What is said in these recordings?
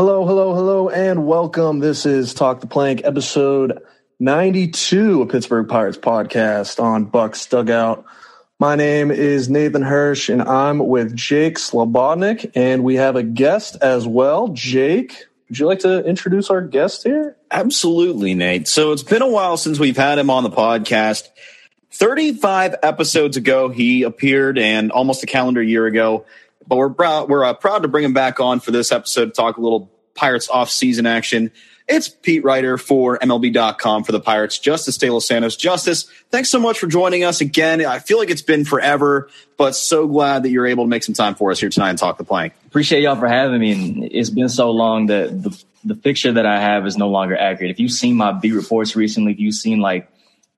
Hello, hello, hello, and welcome. This is Talk the Plank, episode 92 of Pittsburgh Pirates podcast on Bucs Dugout. My name is Nathan Hirsch, and I'm with Jake Slobodnik, and we have a guest as well. Jake, would you like to introduce our guest here? Absolutely, Nate. So it's been a while since we've had him on the podcast. 35 episodes ago, he appeared, and almost a calendar year ago, but we're proud, we're uh, proud to bring him back on for this episode to talk a little Pirates off-season action. It's beat writer for MLB.com for the Pirates, Justice delos Santos. Justice, thanks so much for joining us again. I feel like it's been forever, but so glad that you're able to make some time for us here tonight and talk the plank. Appreciate y'all for having me. And it's been so long that the, the picture that I have is no longer accurate. If you've seen my beat reports recently, if you've seen like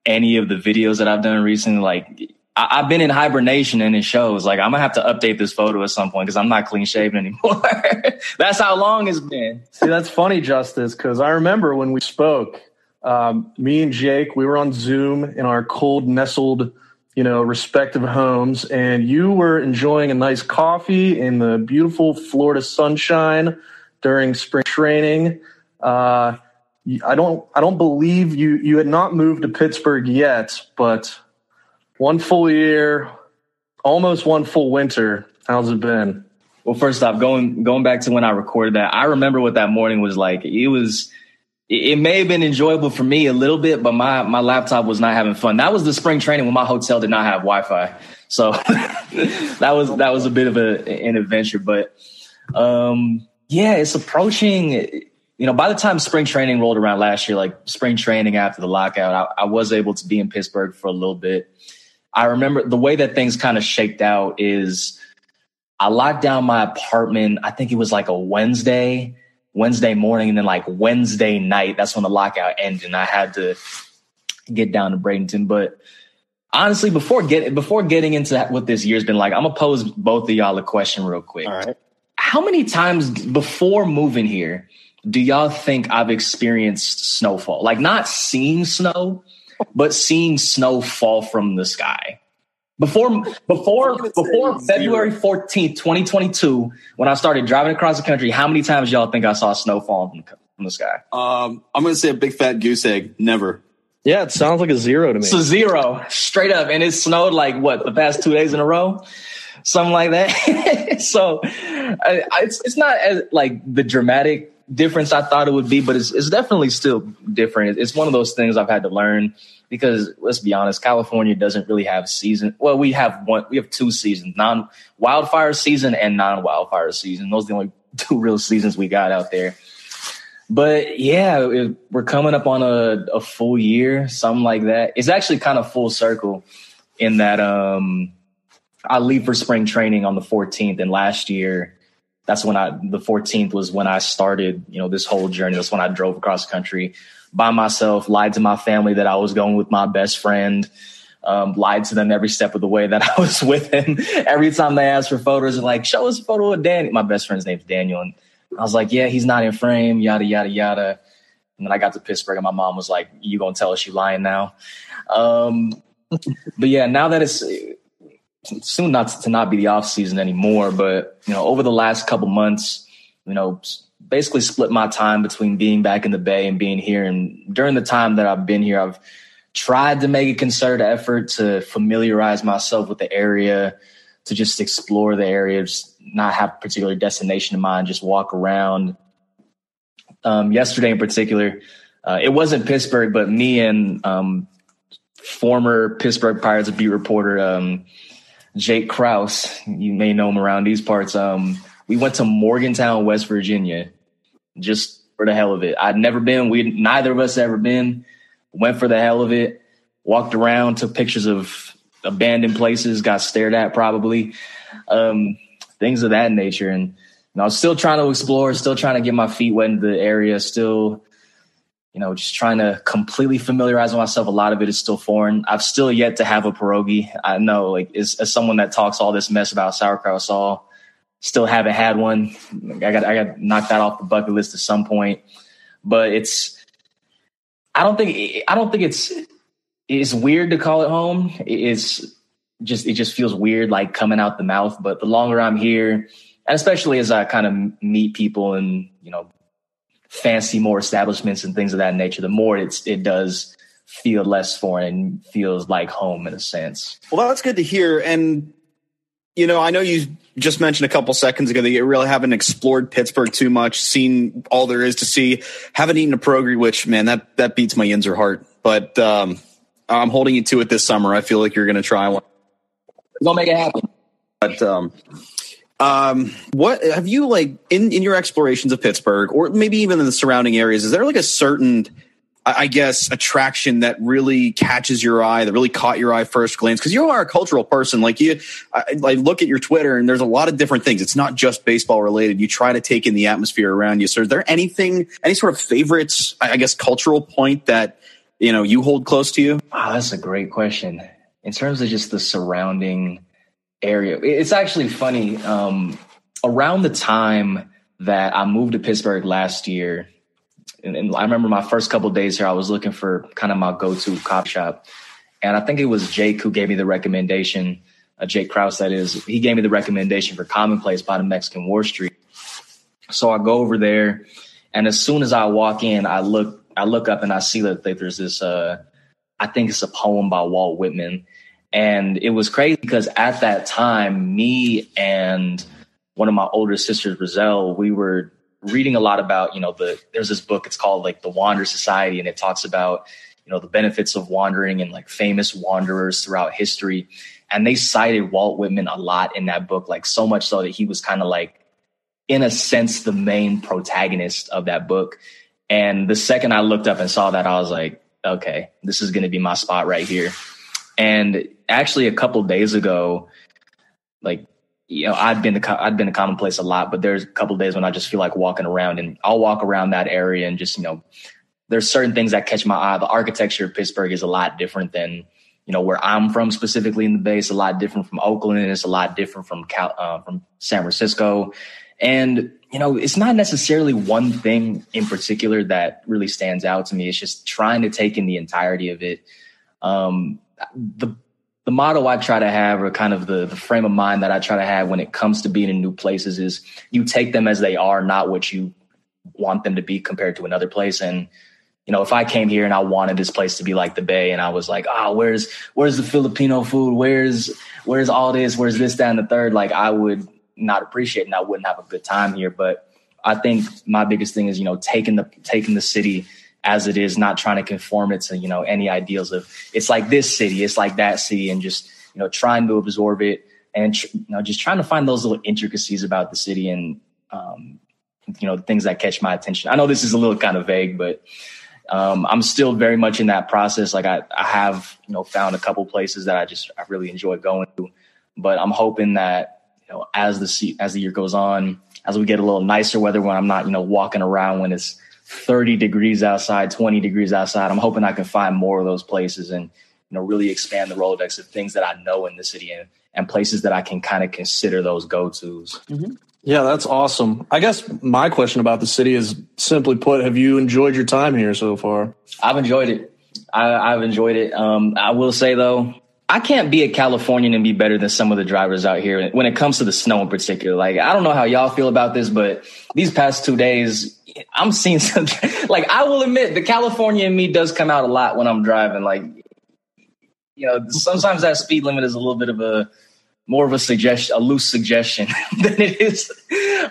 any of the videos that I've done recently, like I, have been in hibernation and it shows. Like I'm gonna have to update this photo at some point because I'm not clean shaven anymore. that's how long it's been. See, that's funny, Justice, because I remember when we spoke, um, me and Jake, we were on Zoom in our cold, nestled, you know, respective homes, and you were enjoying a nice coffee in the beautiful Florida sunshine during spring training. Uh, I don't, I don't believe you. You had not moved to Pittsburgh yet, but one full year, almost one full winter. How's it been? Well, first off, going going back to when I recorded that, I remember what that morning was like. It was it may have been enjoyable for me a little bit, but my my laptop was not having fun. That was the spring training when my hotel did not have Wi-Fi, so that was that was a bit of a, an adventure. But um, yeah, it's approaching. You know, by the time spring training rolled around last year, like spring training after the lockout, I, I was able to be in Pittsburgh for a little bit. I remember the way that things kind of shaped out is I locked down my apartment. I think it was like a Wednesday, Wednesday morning, and then like Wednesday night. That's when the lockout ended, and I had to get down to Bradenton. But honestly, before get before getting into what this year's been like, I'm gonna pose both of y'all a question real quick. All right. How many times before moving here do y'all think I've experienced snowfall? Like not seeing snow, but seeing snow fall from the sky. Before before before February 14th, 2022, when I started driving across the country, how many times y'all think I saw snow falling from, from the sky? Um, I'm going to say a big fat goose egg. Never. Yeah, it sounds like a zero to me. It's a zero, straight up. And it snowed like what, the past two days in a row? Something like that. so I, I, it's, it's not as like the dramatic difference I thought it would be, but it's, it's definitely still different. It's one of those things I've had to learn because let's be honest, California doesn't really have season. Well, we have one, we have two seasons, non wildfire season and non wildfire season. Those are the only two real seasons we got out there. But yeah, it, we're coming up on a, a full year, something like that. It's actually kind of full circle in that, um, I leave for spring training on the 14th and last year, that's when I, the 14th was when I started, you know, this whole journey. That's when I drove across country by myself, lied to my family that I was going with my best friend, um, lied to them every step of the way that I was with him. every time they asked for photos, like, show us a photo of Danny. My best friend's name's Daniel, and I was like, yeah, he's not in frame, yada, yada, yada. And then I got to Pittsburgh and my mom was like, you going to tell us you lying now? Um, but yeah, now that it's soon not to not be the off season anymore, but you know, over the last couple months, you know, basically split my time between being back in the Bay and being here. And during the time that I've been here, I've tried to make a concerted effort to familiarize myself with the area, to just explore the area, just not have a particular destination in mind, just walk around. Um, yesterday in particular, uh, it wasn't Pittsburgh, but me and um, former Pittsburgh Pirates beat reporter um, Jake Crouse, you may know him around these parts. Um, we went to Morgantown, West Virginia, just for the hell of it. I'd never been. We neither of us ever been. Went for the hell of it. Walked around, took pictures of abandoned places, got stared at probably, um, things of that nature. And know, I was still trying to explore, still trying to get my feet wet in the area, still you know, just trying to completely familiarize myself. A lot of it is still foreign. I've still yet to have a pierogi. I know, like, as, as someone that talks all this mess about sauerkraut saw, still haven't had one. I got, I got to knock that off the bucket list at some point. But it's, I don't think, I don't think it's, it's weird to call it home. It's just, it just feels weird, like coming out the mouth. But the longer I'm here, and especially as I kind of meet people and, you know, fancy more establishments and things of that nature, the more it's it does feel less foreign, and feels like home in a sense. Well, that's good to hear. And you know, I know you just mentioned a couple seconds ago that you really haven't explored Pittsburgh too much, seen all there is to see, haven't eaten a pierogi, which man, that that beats my Yinzer heart. But um, I'm holding you to it this summer. I feel like you're going to try one. We're gonna make it happen. But um, um, what have you like in, in your explorations of Pittsburgh or maybe even in the surrounding areas? Is there like a certain, I guess, attraction that really catches your eye, that really caught your eye first glance? Because you are a cultural person. Like you, I, I look at your Twitter and there's a lot of different things. It's not just baseball related. You try to take in the atmosphere around you. So is there anything, any sort of favorites, I guess, cultural point that, you know, you hold close to you? Wow, that's a great question. In terms of just the surrounding area. It's actually funny. Um, around the time that I moved to Pittsburgh last year, and, and I remember my first couple days here, I was looking for kind of my go-to cop shop, and I think it was Jake who gave me the recommendation. Uh, Jake Crouse, that is, he gave me the recommendation for Commonplace by the Mexican War Street. So I go over there, and as soon as I walk in, I look, I look up and I see that there's this. Uh, I think it's a poem by Walt Whitman and it was crazy because at that time, me and one of my older sisters, Roselle, we were reading a lot about, you know, the there's this book, it's called like The Wander Society, and it talks about, you know, the benefits of wandering and like famous wanderers throughout history. And they cited Walt Whitman a lot in that book, like so much so that he was kind of like, in a sense, the main protagonist of that book. And the second I looked up and saw that, I was like, okay, this is going to be my spot right here. And actually, a couple days ago, like you know, I've been to I've been to Commonplace a lot, but there's a couple days when I just feel like walking around, and I'll walk around that area and just you know, there's certain things that catch my eye. The architecture of Pittsburgh is a lot different than you know where I'm from specifically in the Bay. It's a lot different from Oakland, and it's a lot different from Cal, uh, from San Francisco, and you know, it's not necessarily one thing in particular that really stands out to me. It's just trying to take in the entirety of it. Um, the the motto I try to have, or kind of the, the frame of mind that I try to have when it comes to being in new places, is you take them as they are, not what you want them to be compared to another place. And you know, if I came here and I wanted this place to be like the Bay, and I was like, oh, where's where's the Filipino food? Where's where's all this? Where's this, that, and the third? Like, I would not appreciate, and I wouldn't have a good time here. But I think my biggest thing is, you know, taking the taking the city as it is, not trying to conform it to, you know, any ideals of it's like this city, it's like that city, and just, you know, trying to absorb it and, you know, just trying to find those little intricacies about the city and, um, you know, things that catch my attention. I know this is a little kind of vague, but um, I'm still very much in that process. Like I, I have, you know, found a couple places that I just, I really enjoy going to, but I'm hoping that, you know, as the, as the year goes on, as we get a little nicer weather when I'm not, you know, walking around when it's 30 degrees outside, 20 degrees outside. I'm hoping I can find more of those places and, you know, really expand the Rolodex of things that I know in the city and, and places that I can kind of consider those go-tos. Mm-hmm. Yeah, that's awesome. I guess my question about the city is simply put, have you enjoyed your time here so far? I've enjoyed it. I, have enjoyed it. Um, I will say though, I can't be a Californian and be better than some of the drivers out here when it comes to the snow in particular. Like, I don't know how y'all feel about this, but these past two days, I'm seeing some, like, I will admit the California in me does come out a lot when I'm driving. Like, you know, sometimes that speed limit is a little bit of a, more of a suggestion, a loose suggestion than it is.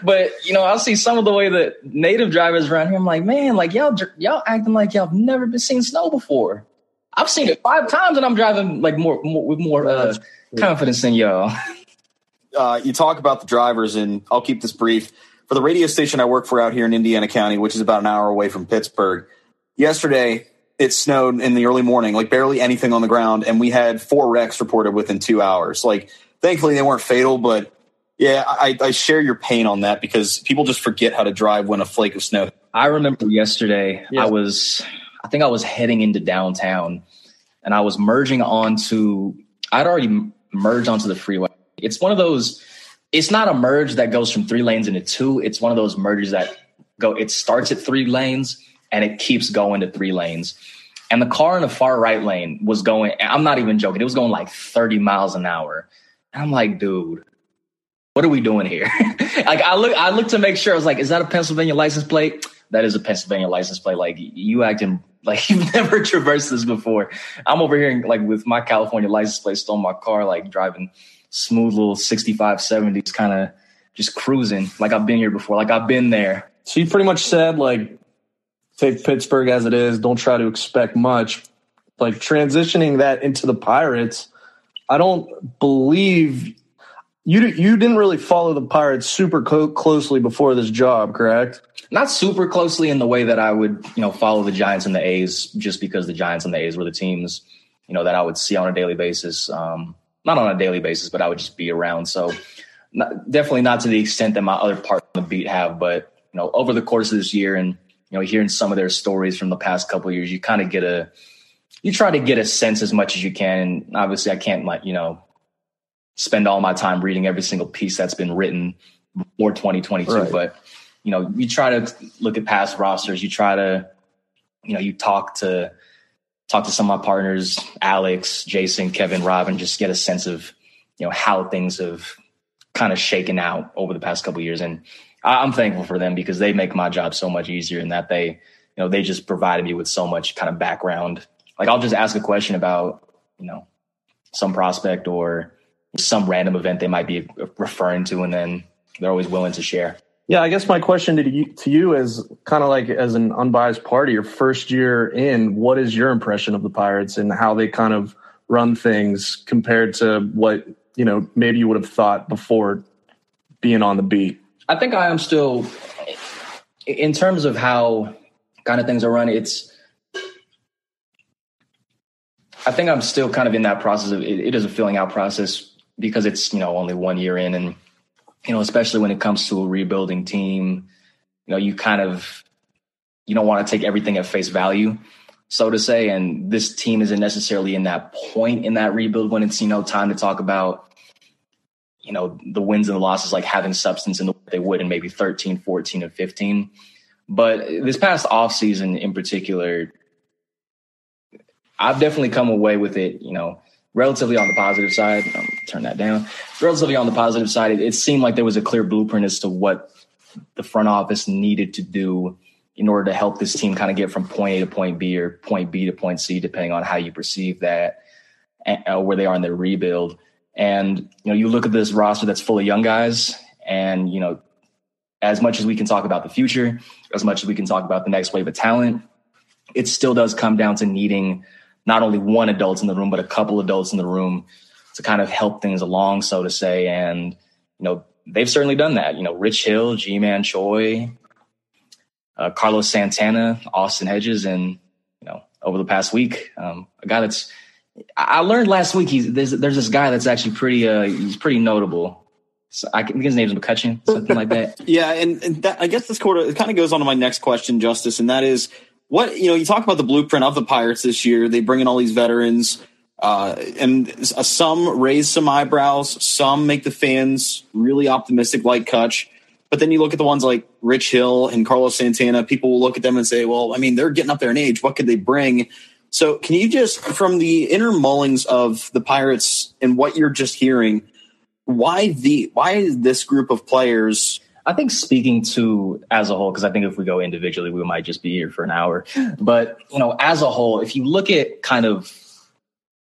But you know, I'll see some of the way that native drivers around here. I'm like, man, like y'all, y'all acting like y'all have never been seen snow before. I've seen it five times, and I'm driving like more, more with more uh, confidence than y'all. Uh, you talk about the drivers, and I'll keep this brief. For the radio station I work for out here in Indiana County, which is about an hour away from Pittsburgh, yesterday it snowed in the early morning, like barely anything on the ground, and we had four wrecks reported within two hours. Like, thankfully they weren't fatal, but yeah, I, I share your pain on that because people just forget how to drive when a flake of snow. I remember yesterday yeah. I was I think I was heading into downtown and I was merging onto, I'd already merged onto the freeway. It's one of those, it's not a merge that goes from three lanes into two. It's one of those merges that go, it starts at three lanes and it keeps going to three lanes. And the car in the far right lane was going, I'm not even joking, it was going like 30 miles an hour. And I'm like, dude, what are we doing here? like I look, I look to make sure. I was like, is that a Pennsylvania license plate? That is a Pennsylvania license plate. Like you acting like you've never traversed this before. I'm over here like with my California license plate in my car, like driving smooth little 65, 70s, kind of just cruising. Like I've been here before. Like I've been there. So you pretty much said like take Pittsburgh as it is. Don't try to expect much. Like transitioning that into the Pirates, I don't believe you you didn't really follow the Pirates super co- closely before this job, correct? Not super closely in the way that I would, you know, follow the Giants and the A's, just because the Giants and the A's were the teams, you know, that I would see on a daily basis. Um, not on a daily basis, but I would just be around. So, not, definitely not to the extent that my other part of the beat have, but you know, over the course of this year and you know, hearing some of their stories from the past couple years, you kind of get a, you try to get a sense as much as you can. And Obviously, I can't like you know spend all my time reading every single piece that's been written before 2022, right. but you know, you try to look at past rosters. You try to, you know, you talk to talk to some of my partners, Alex, Jason, Kevin, Robin, just get a sense of, you know, how things have kind of shaken out over the past couple years. And I'm thankful for them because they make my job so much easier in that they, you know, they just provided me with so much kind of background. Like I'll just ask a question about, you know, some prospect or some random event they might be referring to, and then they're always willing to share. Yeah, I guess my question to you, to you is kind of like as an unbiased party, your first year in, what is your impression of the Pirates and how they kind of run things compared to what, you know, maybe you would have thought before being on the beat? I think I am still in terms of how kind of things are run, it's I think I'm still kind of in that process of it, it is a filling out process because it's, you know, only one year in and you know, especially when it comes to a rebuilding team, you know, you kind of you don't want to take everything at face value, so to say. And this team isn't necessarily in that point in that rebuild when it's, you know, time to talk about, you know, the wins and the losses, like having substance in the way they would in maybe 13, 14, and 15. But this past offseason in particular, I've definitely come away with it, you know, relatively on the positive side. Um, turn that down. Relatively on the positive side, it, it seemed like there was a clear blueprint as to what the front office needed to do in order to help this team kind of get from point A to point B or point B to point C, depending on how you perceive that, uh, where they are in their rebuild. And you know, you look at this roster that's full of young guys, and you know, as much as we can talk about the future, as much as we can talk about the next wave of talent, it still does come down to needing not only one adult in the room, but a couple adults in the room to kind of help things along, so to say. And, you know, they've certainly done that. You know, Rich Hill, Ji-Man Choi, uh, Carlos Santana, Austin Hedges, and, you know, over the past week, um, a guy that's, I learned last week, he's, there's, there's this guy that's actually pretty, uh, he's pretty notable. So I think his name's McCutchen, something like that. yeah, and, and that, I guess this quarter it kind of goes on to my next question, Justice, and that is what you know you talk about the blueprint of the pirates this year they bring in all these veterans uh, and uh, some raise some eyebrows some make the fans really optimistic like kutch But then you look at the ones like Rich Hill and Carlos Santana, people will look at them and say, well, I mean, they're getting up there in age. What could they bring? So can you just, from the inner mullings of the Pirates and what you're just hearing, why the why this group of players I think speaking to as a whole, because I think if we go individually, we might just be here for an hour. But you know, as a whole, if you look at kind of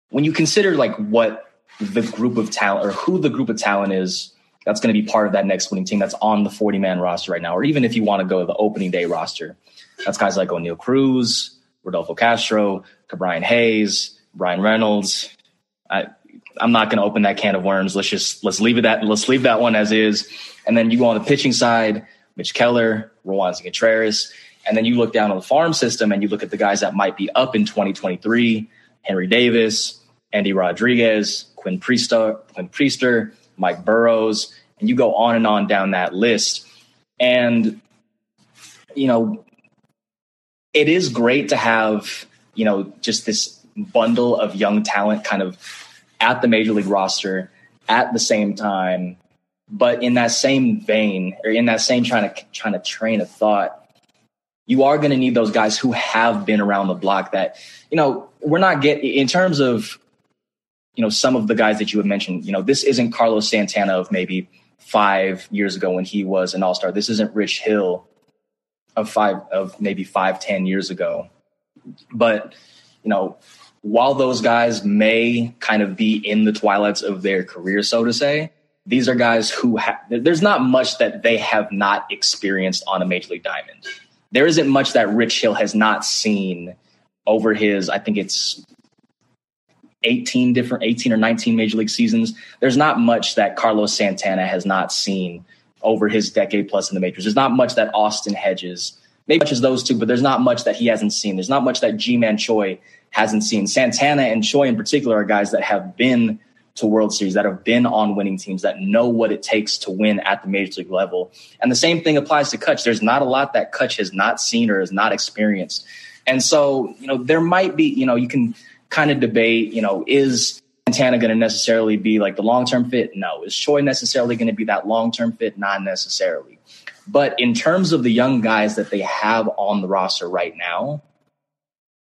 when you consider like what the group of talent or who the group of talent is that's going to be part of that next winning team that's on the 40 man roster right now, or even if you want to go to the opening day roster, that's guys like Oneil Cruz, Rodolfo Castro, Ke'Bryan Hayes, Bryan Reynolds. I, I'm not going to open that can of worms. Let's just let's leave it that let's leave that one as is. And then you go on the pitching side, Mitch Keller, Roansy Contreras, and then you look down on the farm system and you look at the guys that might be up in 2023: Henry Davis, Endy Rodriguez, Quinn Priester, Quinn Priester, Mike Burrows, and you go on and on down that list. And you know, it is great to have you know just this bundle of young talent kind of at the major league roster at the same time. But in that same vein, or in that same trying to trying to train a thought, you are going to need those guys who have been around the block. That you know, we're not getting in terms of you know some of the guys that you have mentioned. You know, this isn't Carlos Santana of maybe five years ago when he was an All Star. This isn't Rich Hill of five of maybe five ten years ago. But you know, while those guys may kind of be in the twilights of their career, so to say, these are guys who ha- there's not much that they have not experienced on a major league diamond. There isn't much that Rich Hill has not seen over his, I think it's 18 different, 18 or 19 major league seasons. There's not much that Carlos Santana has not seen over his decade plus in the majors. There's not much that Austin Hedges, maybe much as those two, but there's not much that he hasn't seen. There's not much that Ji-Man Choi hasn't seen. Santana and Choi in particular are guys that have been to World Series, that have been on winning teams, that know what it takes to win at the major league level. And the same thing applies to Kutch. There's not a lot that Kutch has not seen or has not experienced. And so, you know, there might be, you know, you can kind of debate, you know, is Santana going to necessarily be like the long term fit? No. Is Choi necessarily going to be that long term fit? Not necessarily. But in terms of the young guys that they have on the roster right now,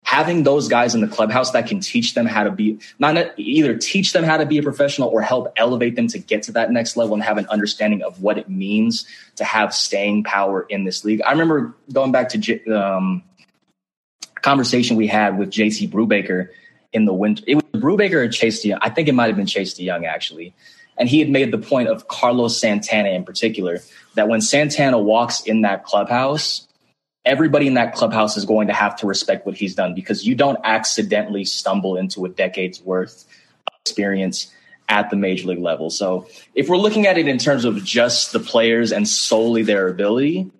having those guys in the clubhouse that can teach them how to be not either teach them how to be a professional or help elevate them to get to that next level and have an understanding of what it means to have staying power in this league. I remember going back to um, conversation we had with JT Brubaker in the winter. It was Brubaker or Chase De Jong. I think it might have been Chase De Jong actually. And he had made the point of Carlos Santana in particular that when Santana walks in that clubhouse, everybody in that clubhouse is going to have to respect what he's done because you don't accidentally stumble into a decade's worth of experience at the major league level. So if we're looking at it in terms of just the players and solely their ability,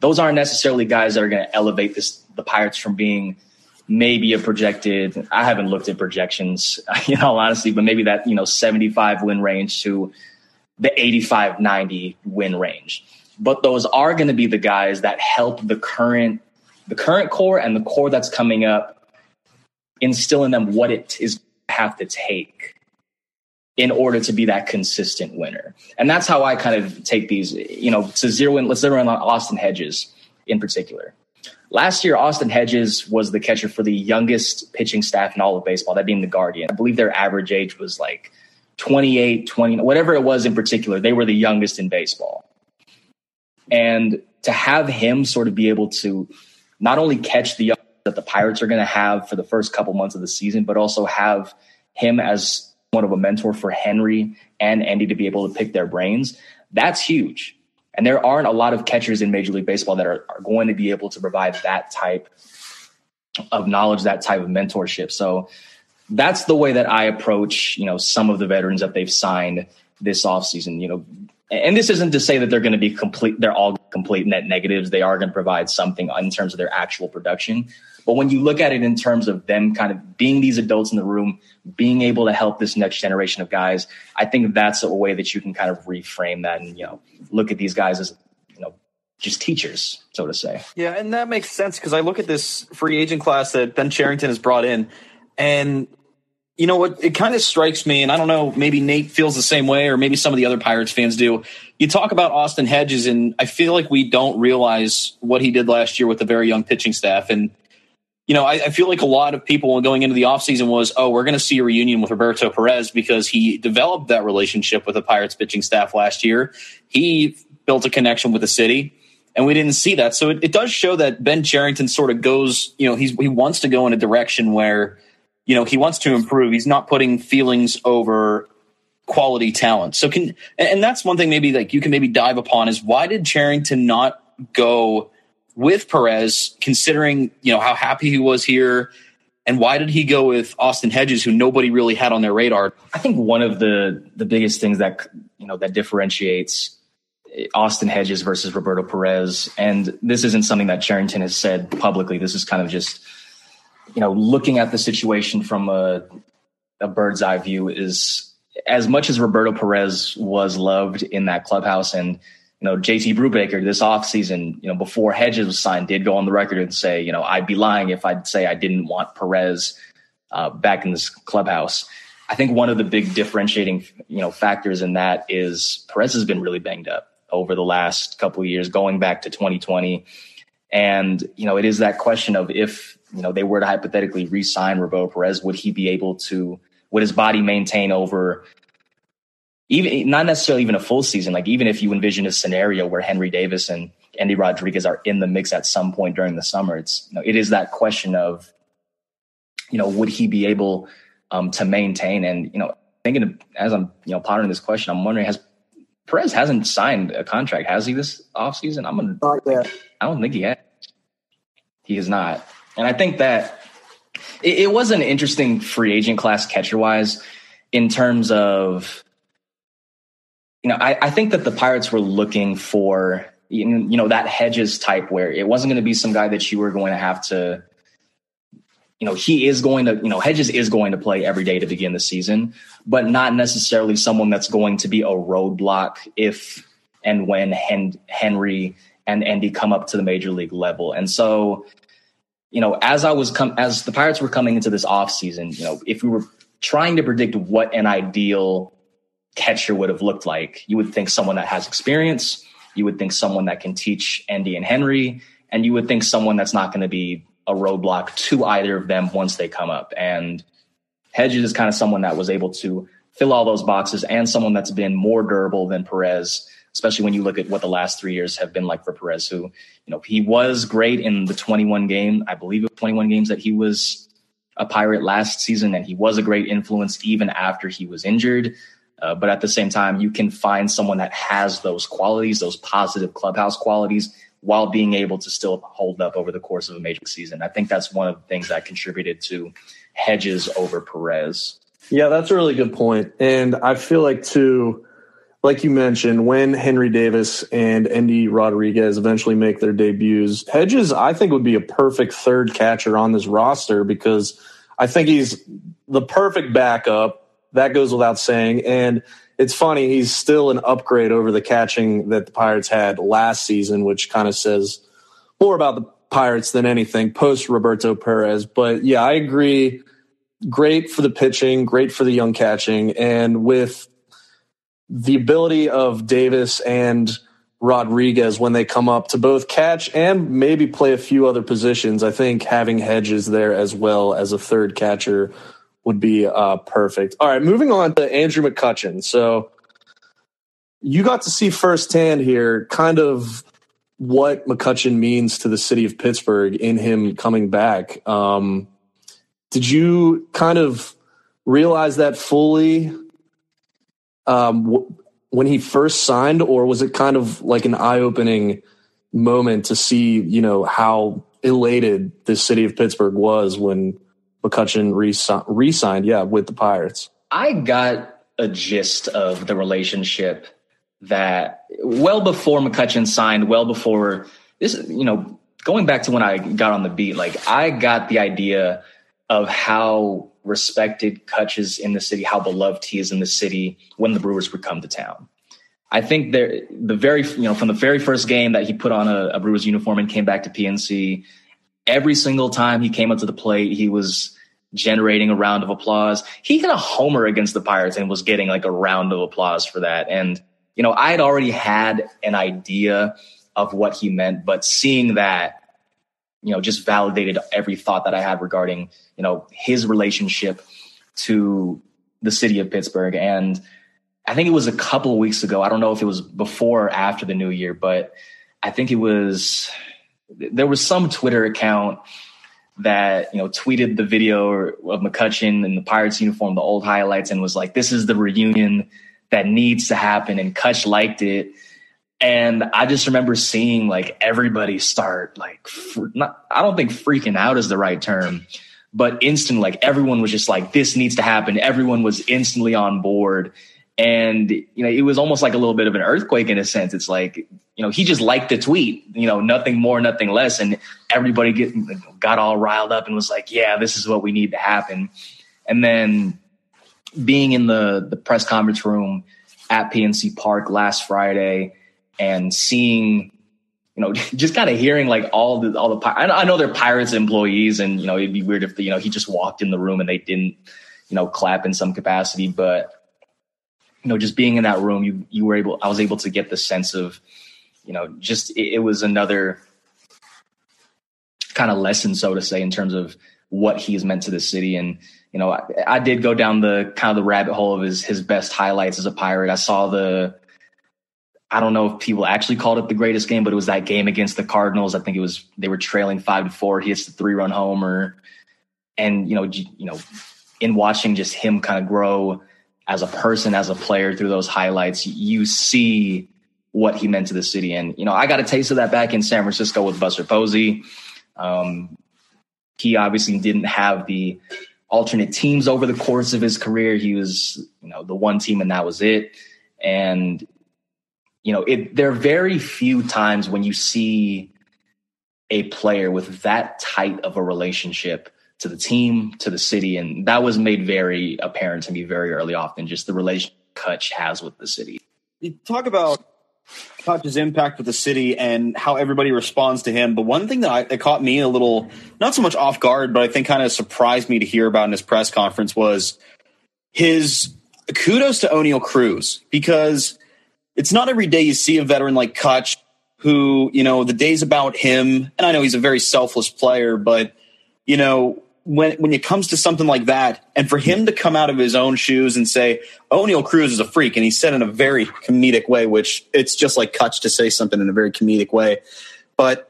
those aren't necessarily guys that are going to elevate this the Pirates from being maybe a projected I haven't looked at projections, you know, honestly, but maybe that, you know, 75 win range to the 85 90 win range but those are going to be the guys that help the current the current core and the core that's coming up instill in them what it is to have to take in order to be that consistent winner. And that's how I kind of take these, you know, to zero in, let's zero in on Austin Hedges in particular. Last year, Austin Hedges was the catcher for the youngest pitching staff in all of baseball, that being the Guardian. I believe their average age was like 28, 20, whatever it was in particular. They were the youngest in baseball. And to have him sort of be able to not only catch the that the Pirates are going to have for the first couple months of the season, but also have him as one of a mentor for Henry and Endy to be able to pick their brains. That's huge. And there aren't a lot of catchers in Major League Baseball that are, are going to be able to provide that type of knowledge, that type of mentorship. So that's the way that I approach, you know, some of the veterans that they've signed this offseason. You know, and this isn't to say that they're going to be complete they're all complete net negatives. They are going to provide something in terms of their actual production. But when you look at it in terms of them kind of being these adults in the room being able to help this next generation of guys i think that's a way that you can kind of reframe that and you know look at these guys as you know just teachers so to say. Yeah and that makes sense because i look at this free agent class that ben cherington has brought in and you know what? It kind of strikes me, and I don't know, maybe Nate feels the same way, or maybe some of the other Pirates fans do. You talk about Austin Hedges, and I feel like we don't realize what he did last year with a very young pitching staff. And, you know, I, I feel like a lot of people going into the offseason was, oh, we're going to see a reunion with Roberto Perez because he developed that relationship with the Pirates pitching staff last year. He built a connection with the city and we didn't see that. So it, it, does show that Ben Cherington sort of goes, you know, he's he wants to go in a direction where you know, he wants to improve. He's not putting feelings over quality talent. So can and that's one thing maybe like you can maybe dive upon is why did Cherington not go with Perez considering, you know, how happy he was here and why did he go with Austin Hedges who nobody really had on their radar? I think one of the the biggest things that you know that differentiates eh, Austin Hedges versus Roberto Perez and this isn't something that Cherington has said publicly. This is kind of just you know, looking at the situation from a, a bird's eye view is as much as Roberto Perez was loved in that clubhouse and, you know, JT Brubaker this offseason, you know, before Hedges was signed, did go on the record and say, you know, I'd be lying if I'd say I didn't want Perez uh, back in this clubhouse. I think one of the big differentiating, you know, factors in that is Perez has been really banged up over the last couple of years, going back to 2020. And, you know, it is that question of if you know, they were to hypothetically re-sign Roberto Perez, would he be able to, would his body maintain over even not necessarily even a full season, like even if you envision a scenario where Henry Davis and Endy Rodriguez are in the mix at some point during the summer, it's you know, it is that question of, you know, would he be able um, to maintain? And you know, thinking of, as I'm you know pondering this question, I'm wondering has Perez hasn't signed a contract, has he this offseason? I'm gonna, not yet. I don't think he has. He has not. And I think that it, it was an interesting free agent class catcher wise in terms of, you know, I, I think that the Pirates were looking for, you know, that hedges type where it wasn't going to be some guy that you were going to have to, you know, he is going to, you know, Hedges is going to play every day to begin the season, but not necessarily someone that's going to be a roadblock if and when Hen- Henry and Endy come up to the major league level. And so you know, as I was come as the Pirates were coming into this off season, you know, if we were trying to predict what an ideal catcher would have looked like, you would think someone that has experience, you would think someone that can teach Endy and Henry, and you would think someone that's not going to be a roadblock to either of them once they come up. And Hedges is kind of someone that was able to fill all those boxes and someone that's been more durable than Perez especially when you look at what the last three years have been like for Perez, who, you know, he was great in the 21 game, I believe it 21 games that he was a pirate last season, and he was a great influence even after he was injured. Uh, but at the same time, you can find someone that has those qualities, those positive clubhouse qualities, while being able to still hold up over the course of a major season. I think that's one of the things that contributed to Hedges over Perez. Yeah, that's a really good point. And I feel like, too, like you mentioned, when Henry Davis and Endy Rodriguez eventually make their debuts, Hedges, I think, would be a perfect third catcher on this roster because I think he's the perfect backup. That goes without saying. And it's funny, he's still an upgrade over the catching that the Pirates had last season, which kind of says more about the Pirates than anything post Roberto Perez. But yeah, I agree. Great for the pitching, great for the young catching. And with the ability of Davis and Rodriguez when they come up to both catch and maybe play a few other positions. I think having Hedges there as well as a third catcher would be uh, perfect. All right, moving on to Andrew McCutchen. So you got to see firsthand here kind of what McCutchen means to the city of Pittsburgh in him coming back. Um, did you kind of realize that fully um, w- when he first signed, or was it kind of like an eye opening moment to see, you know, how elated the city of Pittsburgh was when McCutchen re signed, yeah, with the Pirates? I got a gist of the relationship that well before McCutchen signed, well before this, you know, going back to when I got on the beat, like I got the idea of how respected Kutch is in the city, how beloved he is in the city when the Brewers would come to town. I think there, the very, you know, from the very first game that he put on a, a Brewers uniform and came back to PNC, every single time he came up to the plate, he was generating a round of applause. He hit a homer against the Pirates and was getting like a round of applause for that. And, you know, I had already had an idea of what he meant, but seeing that, you know, just validated every thought that I had regarding, you know, his relationship to the city of Pittsburgh. And I think it was a couple of weeks ago. I don't know if it was before or after the new year, but I think it was, there was some Twitter account that you know tweeted the video of McCutchen in the Pirates uniform, the old highlights, and was like, "This is the reunion that needs to happen." And Kutch liked it, and I just remember seeing like everybody start like, not, I don't think freaking out is the right term, but instant like everyone was just like, "This needs to happen." Everyone was instantly on board, and you know it was almost like a little bit of an earthquake in a sense. It's like you know he just liked the tweet you know nothing more nothing less. And everybody get, got all riled up and was like yeah this is what we need to happen. And then being in the the press conference room at PNC Park last Friday and seeing you know just kind of hearing like all the all the I know they're pirates employees and you know it'd be weird if you know he just walked in the room and they didn't you know clap in some capacity but you know, just being in that room, you you were able, I was able to get the sense of, you know, just it, it was another kind of lesson, so to say, in terms of what he's meant to the city. And you know, I, I, did go down the kind of the rabbit hole of his his best highlights as a pirate. I saw the. I don't know if people actually called it the greatest game, but it was that game against the Cardinals. I think it was they were trailing five to four. He hits the three run homer, and you know, you know, in watching just him kind of grow as a person, as a player through those highlights, you see what he meant to the city. And, you know, I got a taste of that back in San Francisco with Buster Posey. Um, he obviously didn't have the alternate teams over the course of his career. He was, you know, the one team and that was it. And, you know, it, there are very few times when you see a player with that tight of a relationship to the team, to the city. And that was made very apparent to me very early on, just the relationship Kutch has with the city. You talk about Kutch's impact with the city and how everybody responds to him. But one thing that, I, that caught me a little, not so much off guard, but I think kind of surprised me to hear about in his press conference was his kudos to Oneil Cruz because it's not every day you see a veteran like Kutch who, you know, the day's about him. And I know he's a very selfless player, but, you know, when when it comes to something like that, and for him to come out of his own shoes and say Oneil Cruz is a freak, and he said in a very comedic way, which it's just like Kutch to say something in a very comedic way, but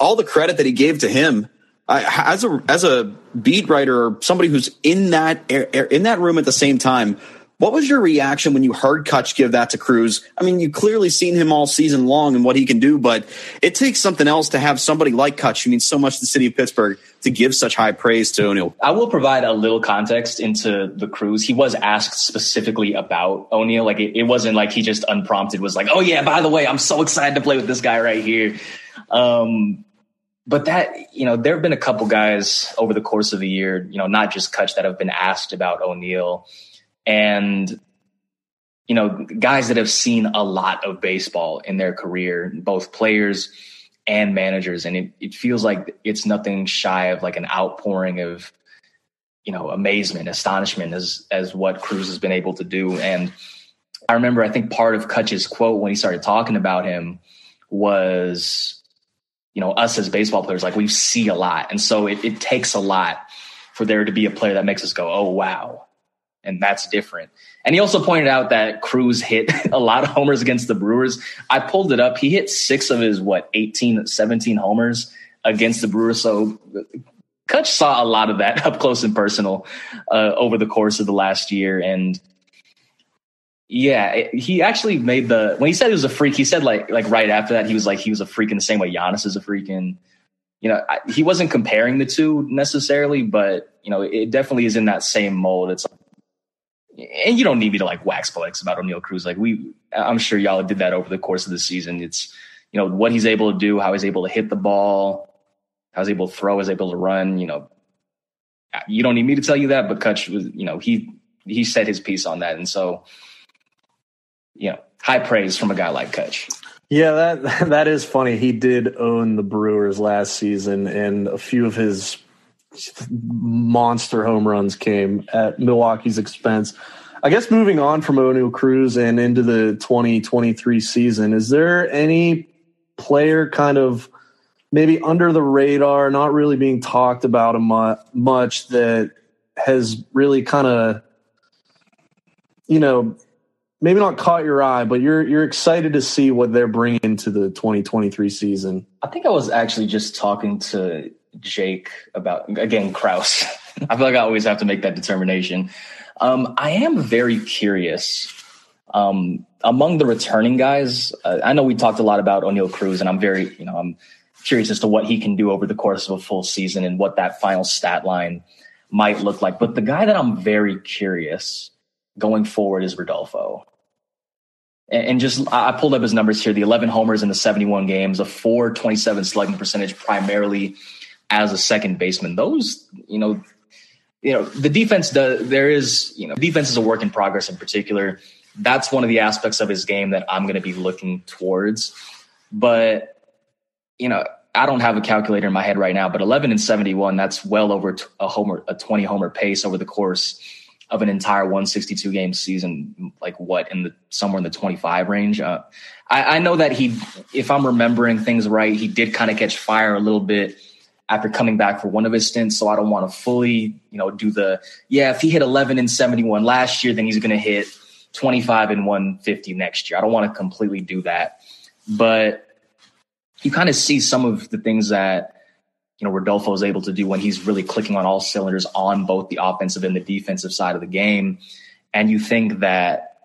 all the credit that he gave to him I, as a as a beat writer or somebody who's in that in that room at the same time what was your reaction when you heard Kutch give that to Cruz? I mean, you clearly seen him all season long and what he can do, but it takes something else to have somebody like Kutch, who means so much to the city of Pittsburgh, to give such high praise to Oneil. I will provide a little context into the Cruz. He was asked specifically about Oneil. Like it, it wasn't like he just unprompted was like, "Oh yeah, by the way, I'm so excited to play with this guy right here." Um, but that you know, there have been a couple guys over the course of the year, you know, not just Kutch that have been asked about Oneil and you know guys that have seen a lot of baseball in their career both players and managers and it, it feels like it's nothing shy of like an outpouring of you know amazement astonishment as as what cruz has been able to do. And i remember i think part of kutch's quote when he started talking about him was you know us as baseball players like we see a lot. And so it, it takes a lot for there to be a player that makes us go oh wow and that's different. And he also pointed out that Cruz hit a lot of homers against the Brewers. I pulled it up. He hit six of his, what, 18, 17 homers against the Brewers. So Kutch saw a lot of that up close and personal uh, over the course of the last year. And yeah, he actually made the, when he said he was a freak, he said like, like right after that, he was like, he was a freak in the same way Giannis is a freak. And, you know, I, he wasn't comparing the two necessarily, but, you know, it definitely is in that same mold. It's like, and you don't need me to like wax poetics about Oneil Cruz. Like we, I'm sure y'all did that over the course of the season. It's, you know, what he's able to do, how he's able to hit the ball, how he's able to throw, is able to run, you know, you don't need me to tell you that, but Kutch was, you know, he, he said his piece on that. And so, you know, high praise from a guy like Kutch. Yeah, that that is funny. He did own the Brewers last season, and a few of his monster home runs came at Milwaukee's expense. I guess moving on from Oneil Cruz and into the 2023 season, is there any player kind of maybe under the radar, not really being talked about much that has really kind of, you know, maybe not caught your eye, but you're you're excited to see what they're bringing to the 2023 season? I think I was actually just talking to Jake about again Crouse. I feel like I always have to make that determination. Um, I am very curious. Um, among the returning guys, uh, I know we talked a lot about Oneil Cruz, and I'm very, you know, I'm curious as to what he can do over the course of a full season and what that final stat line might look like. But the guy that I'm very curious going forward is Rodolfo. And, and just, I pulled up his numbers here the 11 homers in the 71 games, a 427 slugging percentage, primarily as a second baseman. Those, you know, you know, the defense does, there is, you know, defense is a work in progress in particular. That's one of the aspects of his game that I'm going to be looking towards. But, you know, I don't have a calculator in my head right now, but 11 and 71, that's well over a homer, a 20 homer pace over the course of an entire 162 game season. Like what in the somewhere in the 25 range. Uh, I, I know that he, if I'm remembering things right, he did kind of catch fire a little bit after coming back for one of his stints. So I don't want to fully, you know, do the, yeah, if he hit 11 and 71 last year, then he's going to hit 25 and 150 next year. I don't want to completely do that. But you kind of see some of the things that, you know, Rodolfo is able to do when he's really clicking on all cylinders on both the offensive and the defensive side of the game. And you think that,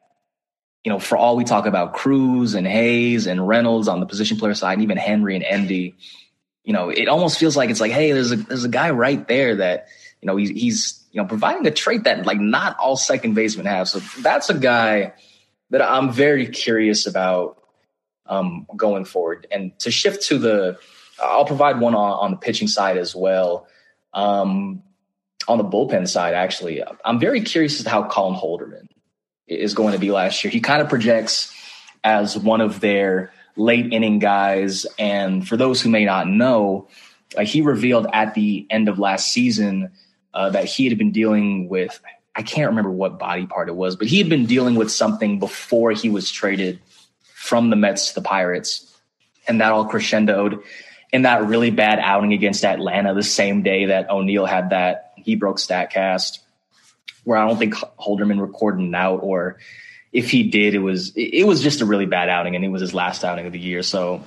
you know, for all we talk about Cruz and Hayes and Reynolds on the position player side, and even Henry and Endy, you know, it almost feels like it's like, hey, there's a there's a guy right there that you know he's he's you know providing a trait that like not all second basemen have. So that's a guy that I'm very curious about um, going forward. And to shift to the, I'll provide one on, on the pitching side as well. Um, on the bullpen side, actually, I'm very curious as to how Colin Holderman is going to be last year. He kind of projects as one of their late inning guys. And for those who may not know, uh, he revealed at the end of last season uh, that he had been dealing with, I can't remember what body part it was, but he had been dealing with something before he was traded from the Mets to the Pirates. And that all crescendoed in that really bad outing against Atlanta the same day that Oneil had that he broke Statcast, where I don't think Holderman recorded an out or if he did, it was it was just a really bad outing, and it was his last outing of the year. So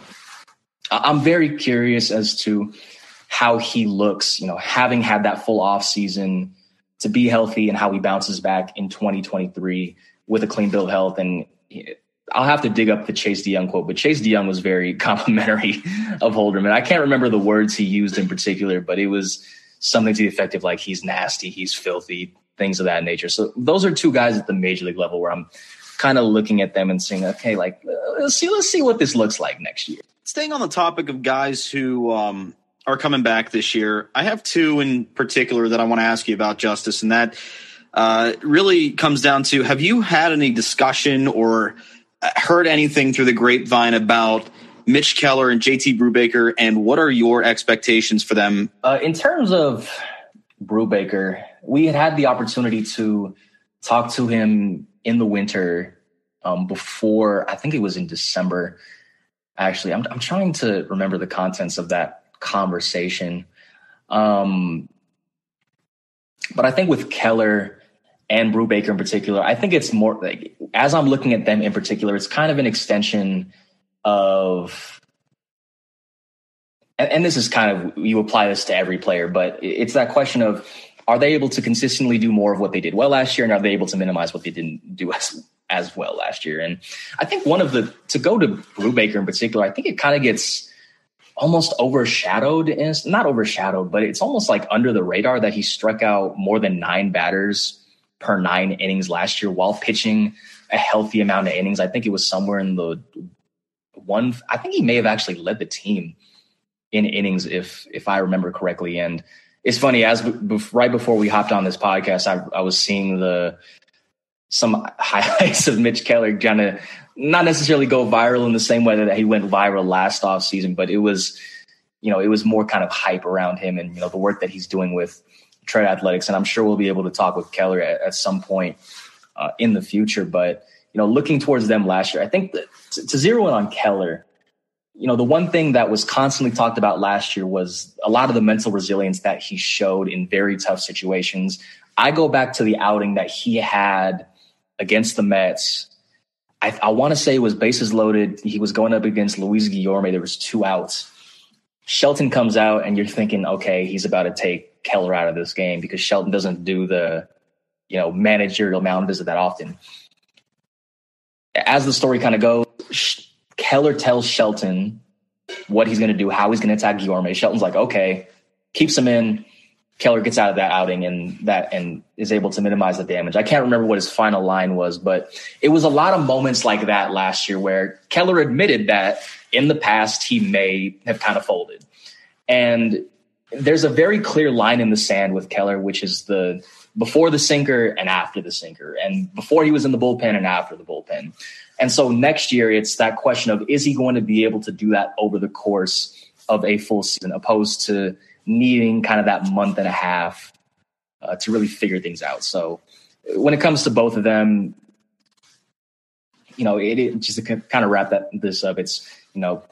I'm very curious as to how he looks. You know, having had that full off season to be healthy, and how he bounces back in 2023 with a clean bill of health. And I'll have to dig up the Chase De Jong quote, but Chase De Jong was very complimentary of Holderman. I can't remember the words he used in particular, but it was something to the effect of like he's nasty, he's filthy, things of that nature. So those are two guys at the major league level where I'm kind of looking at them and saying, okay, like let's see, let's see what this looks like next year. Staying on the topic of guys who um, are coming back this year, I have two in particular that I want to ask you about, Justice, and that uh, really comes down to: Have you had any discussion or heard anything through the grapevine about? Mitch Keller and JT Brubaker, and what are your expectations for them? Uh, in terms of Brubaker, we had had the opportunity to talk to him in the winter um, before, I think it was in December. Actually, I'm, I'm trying to remember the contents of that conversation. Um, but I think with Keller and Brubaker in particular, I think it's more like as I'm looking at them in particular, it's kind of an extension of and, this is kind of you apply this to every player, but it's that question of are they able to consistently do more of what they did well last year, and are they able to minimize what they didn't do as as well last year? And I think one of the to go to Brubaker in particular, I think it kind of gets almost overshadowed, and not overshadowed, but it's almost like under the radar that he struck out more than nine batters per nine innings last year while pitching a healthy amount of innings. I think it was somewhere in the one. I think he may have actually led the team in innings if if I remember correctly. And it's funny as right before we hopped on this podcast, I, I was seeing the some highlights of Mitch Keller kind of not necessarily go viral in the same way that he went viral last off season, but it was you know, it was more kind of hype around him and, you know, the work that he's doing with Tread Athletics. And I'm sure we'll be able to talk with Keller at, at some point uh, in the future. But, you know, looking towards them last year, I think that to, to zero in on Keller, you know, the one thing that was constantly talked about last year was a lot of the mental resilience that he showed in very tough situations. I go back to the outing that he had against the Mets. I, I want to say it was bases loaded. He was going up against Luis Guillorme. There was two outs. Shelton comes out, and you're thinking, okay, he's about to take Keller out of this game because Shelton doesn't do the, you know, managerial mound visit that often. As the story kind of goes, Keller tells Shelton what he's going to do, how he's going to attack Guillorme. Shelton's like, okay, keeps him in. Keller gets out of that outing and that and is able to minimize the damage. I can't remember what his final line was, but it was a lot of moments like that last year where Keller admitted that in the past he may have kind of folded. And there's a very clear line in the sand with Keller, which is the before the sinker and after the sinker, and before he was in the bullpen and after the bullpen. And so next year, it's that question of is he going to be able to do that over the course of a full season, opposed to needing kind of that month and a half uh, to really figure things out. So when it comes to both of them, you know, it, it just to kind of wrap that this up. It's you know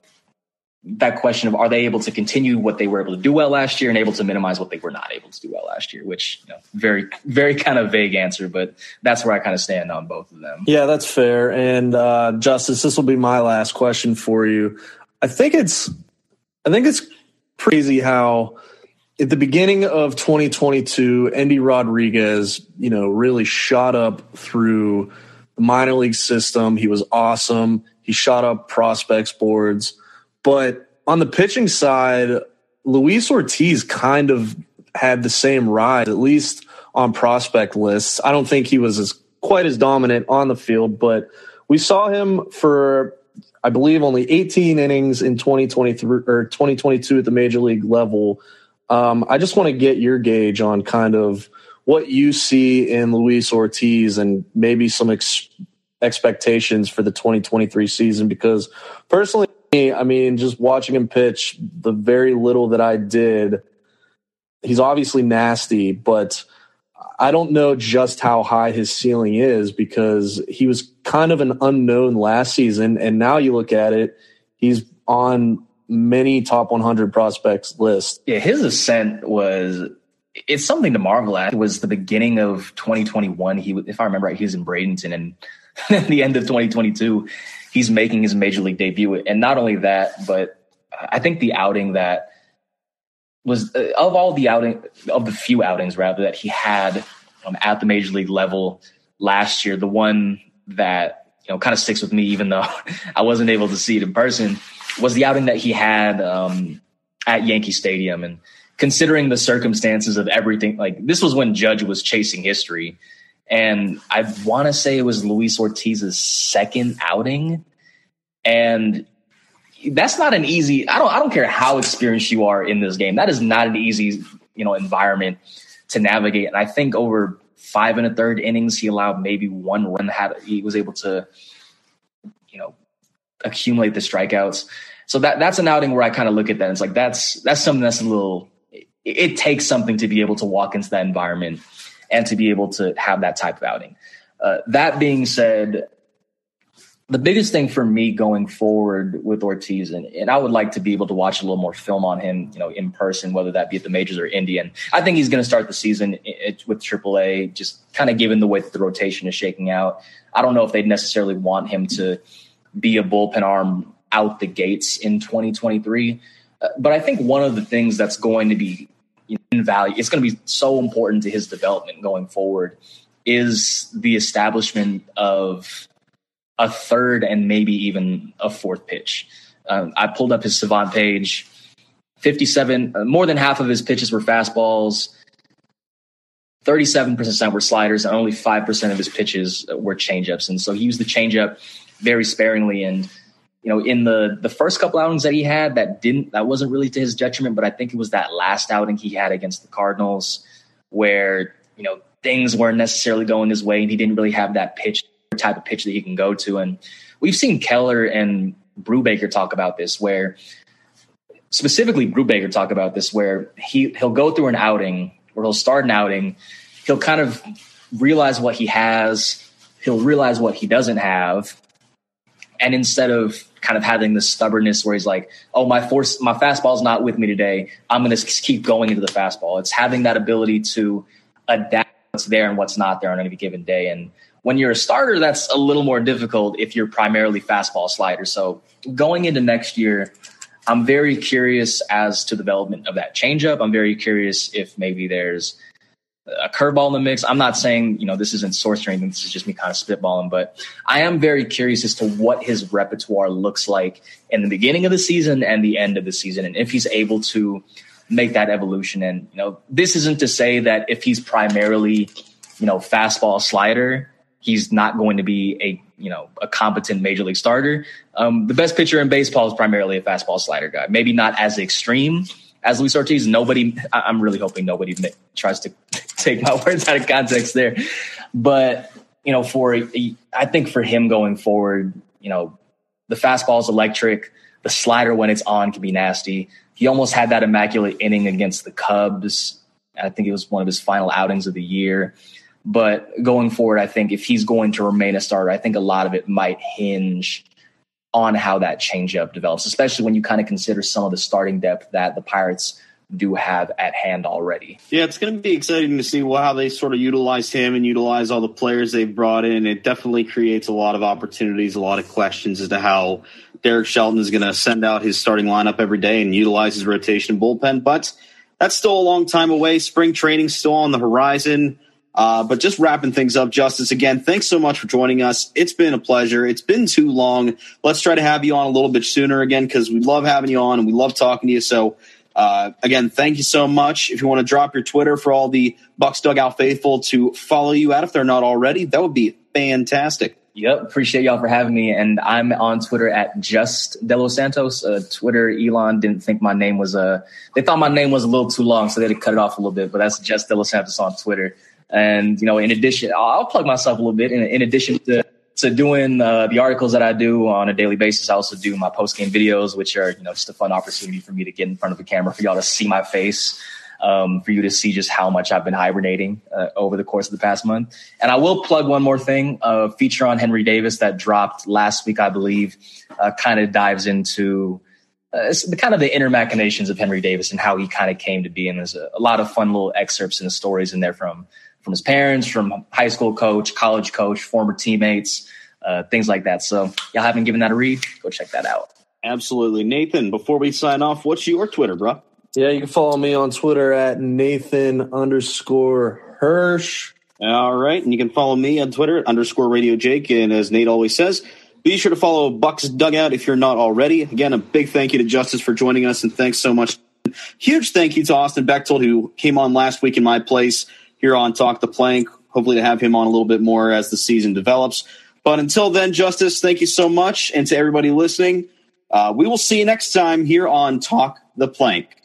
that question of are they able to continue what they were able to do well last year and able to minimize what they were not able to do well last year? Which you know very very kind of vague answer but that's where i kind of stand on both of them. Yeah that's fair. And uh justice this will be my last question for you. I think it's i think it's crazy how at the beginning of 2022 Endy Rodriguez you know really shot up through the minor league system. He was awesome. He shot up prospects boards but on the pitching side, Luis Ortiz kind of had the same ride, at least on prospect lists. I don't think he was as quite as dominant on the field, but we saw him for I believe only 18 innings in 2023 or 2022 at the major league level. Um, I just want to get your gauge on kind of what you see in Luis Ortiz and maybe some ex- expectations for the 2023 season because personally I mean, just watching him pitch, the very little that I did, he's obviously nasty, but I don't know just how high his ceiling is because he was kind of an unknown last season. And now you look at it, he's on many top 100 prospects list. Yeah, his ascent was it's something to marvel at. It was the beginning of 2021. He, if I remember right, he was in Bradenton, and the end of 2022, he's making his major league debut. And not only that, but I think the outing that was uh, of all the outing of the few outings rather that he had um, at the major league level last year, the one that you know kind of sticks with me, even though I wasn't able to see it in person, was the outing that he had um, at Yankee Stadium. And considering the circumstances of everything, like this was when Judge was chasing history. And I want to say it was Luis Ortiz's second outing. And that's not an easy, I don't, I don't care how experienced you are in this game. That is not an easy, you know, environment to navigate. And I think over five and a third innings, he allowed maybe one run had he was able to, you know, accumulate the strikeouts. So that that's an outing where I kind of look at that. it's like that's that's something that's a little. It, it, takes something to be able to walk into that environment and to be able to have that type of outing. Uh, that being said, the biggest thing for me going forward with Ortiz, and, and I would like to be able to watch a little more film on him, you know, in person, whether that be at the majors or Indian. I think he's going to start the season with AAA, just kind of given the way that the rotation is shaking out. I don't know if they'd necessarily want him to be a bullpen arm out the gates in 2023. Uh, but I think one of the things that's going to be in value, it's going to be so important to his development going forward, is the establishment of a third and maybe even a fourth pitch. Um, I pulled up his Savant page. 57, uh, more than half of his pitches were fastballs. 37% were sliders, and only 5% of his pitches were changeups. And so he used the changeup very sparingly. And, you know, in the, the first couple outings that he had, that didn't, that wasn't really to his detriment, but I think it was that last outing he had against the Cardinals where, you know, things weren't necessarily going his way and he didn't really have that pitch type of pitch that he can go to. And we've seen Keller and Brubaker talk about this, where specifically Brubaker talk about this, where he he'll go through an outing or he'll start an outing, he'll kind of realize what he has, he'll realize what he doesn't have, and instead of kind of having this stubbornness where he's like, "Oh, my force, my fastball's not with me today. I'm going to keep going into the fastball." It's having that ability to adapt what's there and what's not there on any given day. And when you're a starter, that's a little more difficult if you're primarily fastball slider. So going into next year, I'm very curious as to the development of that changeup. I'm very curious if maybe there's a curveball in the mix. I'm not saying, you know, this isn't source or anything. This is just me kind of spitballing, but I am very curious as to what his repertoire looks like in the beginning of the season and the end of the season. And if he's able to make that evolution. And, you know, this isn't to say that if he's primarily, you know, fastball slider, he's not going to be a you know a competent major league starter. Um, the best pitcher in baseball is primarily a fastball slider guy. Maybe not as extreme as Luis Ortiz. Nobody, I'm really hoping nobody tries to take my words out of context there. But you know, for I think for him going forward, you know, the fastball is electric. The slider when it's on can be nasty. He almost had that immaculate inning against the Cubs. I think it was one of his final outings of the year. But going forward, I think if he's going to remain a starter, I think a lot of it might hinge on how that changeup develops, especially when you kind of consider some of the starting depth that the Pirates do have at hand already. Yeah, it's going to be exciting to see how they sort of utilize him and utilize all the players they've brought in. It definitely creates a lot of opportunities, a lot of questions as to how Derek Shelton is going to send out his starting lineup every day and utilize his rotation bullpen. But that's still a long time away. Spring training still on the horizon. Uh, but just wrapping things up, Justice, again, thanks so much for joining us. It's been a pleasure. It's been too long. Let's try to have you on a little bit sooner again because we love having you on and we love talking to you. So, uh, again, thank you so much. If you want to drop your Twitter for all the Bucs Dugout faithful to follow you out if they're not already, that would be fantastic. Yep, appreciate y'all for having me. And I'm on Twitter at just Delos Santos. Uh, Twitter, Elon didn't think my name was uh they thought my name was a little too long, so they had to cut it off a little bit. But that's just Delos Santos on Twitter. And you know, in addition, I'll plug myself a little bit. In, in addition to to doing uh, the articles that I do on a daily basis, I also do my post game videos, which are you know just a fun opportunity for me to get in front of the camera for y'all to see my face, um, for you to see just how much I've been hibernating uh, over the course of the past month. And I will plug one more thing: a feature on Henry Davis that dropped last week, I believe, uh, kind of dives into. Uh, the kind of the inner machinations of Henry Davis and how he kind of came to be, and there's a, a lot of fun little excerpts and stories in there from from his parents, from high school coach, college coach, former teammates, uh, things like that. So y'all haven't given that a read, go check that out. Absolutely. Nathan, before we sign off, what's your Twitter, bro? Yeah, you can follow me on Twitter at Nathan underscore Hirsch. All right. And you can follow me on Twitter at underscore Radio Jake. And as Nate always says, be sure to follow Bucs Dugout if you're not already. Again, a big thank you to Justice for joining us. And thanks so much. Huge thank you to Austin Bechtold, who came on last week in my place here on Talk the Plank. Hopefully, to have him on a little bit more as the season develops. But until then, Justice, thank you so much. And to everybody listening, uh, we will see you next time here on Talk the Plank.